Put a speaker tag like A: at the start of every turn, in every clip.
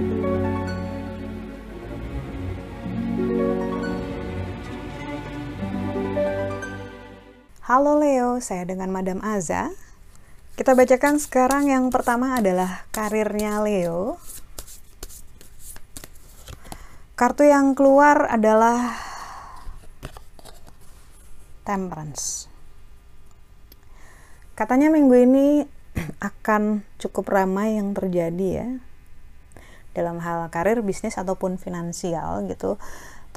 A: Halo Leo, saya dengan Madam Aza. Kita bacakan sekarang yang pertama adalah karirnya Leo. Kartu yang keluar adalah Temperance. Katanya minggu ini akan cukup ramai yang terjadi ya dalam hal karir, bisnis ataupun finansial gitu.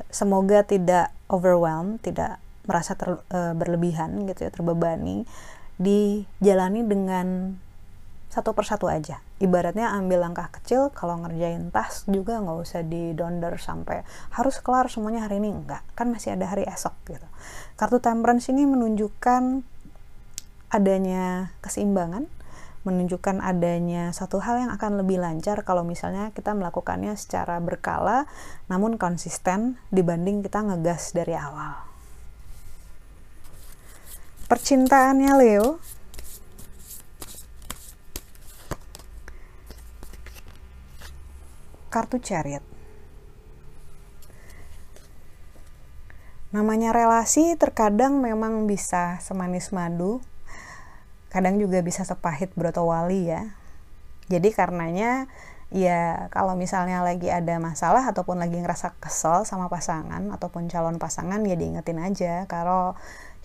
A: Semoga tidak overwhelm, tidak merasa ter, e, berlebihan gitu ya terbebani dijalani dengan satu persatu aja ibaratnya ambil langkah kecil kalau ngerjain tas juga nggak usah di donder sampai harus kelar semuanya hari ini enggak kan masih ada hari esok gitu kartu temperance ini menunjukkan adanya keseimbangan menunjukkan adanya satu hal yang akan lebih lancar kalau misalnya kita melakukannya secara berkala namun konsisten dibanding kita ngegas dari awal. Percintaannya Leo. Kartu chariot. Namanya relasi terkadang memang bisa semanis madu kadang juga bisa sepahit broto wali ya. Jadi karenanya ya kalau misalnya lagi ada masalah ataupun lagi ngerasa kesel sama pasangan ataupun calon pasangan ya diingetin aja kalau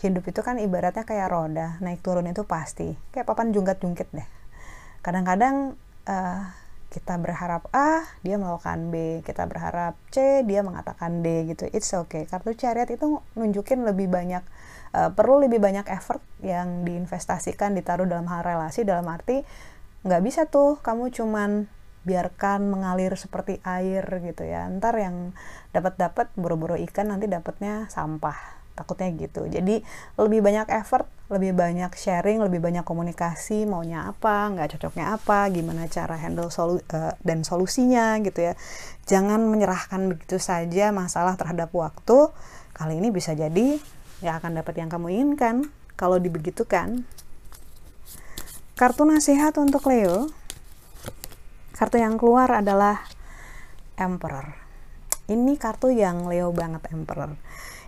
A: hidup itu kan ibaratnya kayak roda naik turun itu pasti. Kayak papan jungkat jungkit deh. Kadang-kadang uh, kita berharap A dia melakukan B. Kita berharap C dia mengatakan D gitu. It's okay. Kartu chariot itu nunjukin lebih banyak uh, perlu lebih banyak effort yang diinvestasikan ditaruh dalam hal relasi dalam arti nggak bisa tuh kamu cuman biarkan mengalir seperti air gitu ya. Ntar yang dapat dapat buru-buru ikan nanti dapatnya sampah. Takutnya gitu. Jadi lebih banyak effort lebih banyak sharing lebih banyak komunikasi maunya apa nggak cocoknya apa gimana cara handle solu uh, dan solusinya gitu ya. Jangan menyerahkan begitu saja masalah terhadap waktu. Kali ini bisa jadi ya akan dapat yang kamu inginkan. Kalau dibegitukan kartu nasihat untuk Leo kartu yang keluar adalah Emperor. Ini kartu yang Leo banget Emperor.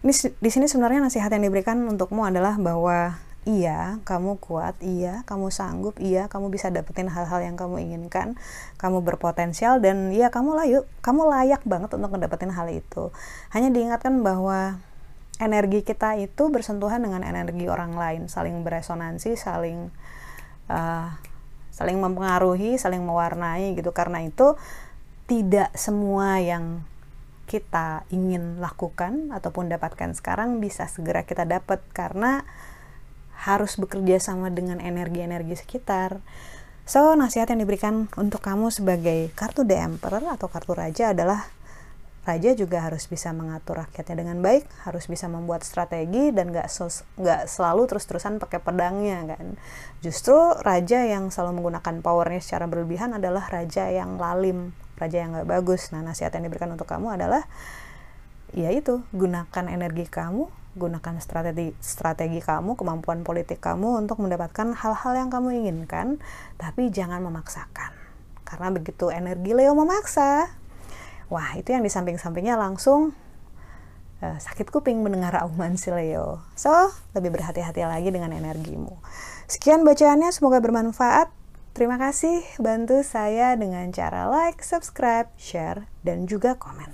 A: Ini di sini sebenarnya nasihat yang diberikan untukmu adalah bahwa iya kamu kuat iya kamu sanggup iya kamu bisa dapetin hal-hal yang kamu inginkan kamu berpotensial dan iya kamu layak kamu layak banget untuk mendapatkan hal itu. Hanya diingatkan bahwa energi kita itu bersentuhan dengan energi orang lain saling beresonansi saling uh, saling mempengaruhi saling mewarnai gitu karena itu tidak semua yang kita ingin lakukan ataupun dapatkan sekarang bisa segera kita dapat karena harus bekerja sama dengan energi-energi sekitar. So, nasihat yang diberikan untuk kamu sebagai kartu The Emperor atau kartu raja adalah raja juga harus bisa mengatur rakyatnya dengan baik, harus bisa membuat strategi dan gak, gak selalu terus-terusan pakai pedangnya kan. Justru raja yang selalu menggunakan powernya secara berlebihan adalah raja yang lalim, raja yang gak bagus nah nasihat yang diberikan untuk kamu adalah ya itu gunakan energi kamu gunakan strategi strategi kamu kemampuan politik kamu untuk mendapatkan hal-hal yang kamu inginkan tapi jangan memaksakan karena begitu energi Leo memaksa wah itu yang di samping-sampingnya langsung uh, sakit kuping mendengar auman si Leo. So lebih berhati-hati lagi dengan energimu. Sekian bacaannya semoga bermanfaat. Terima kasih bantu saya dengan cara like, subscribe, share, dan juga komen.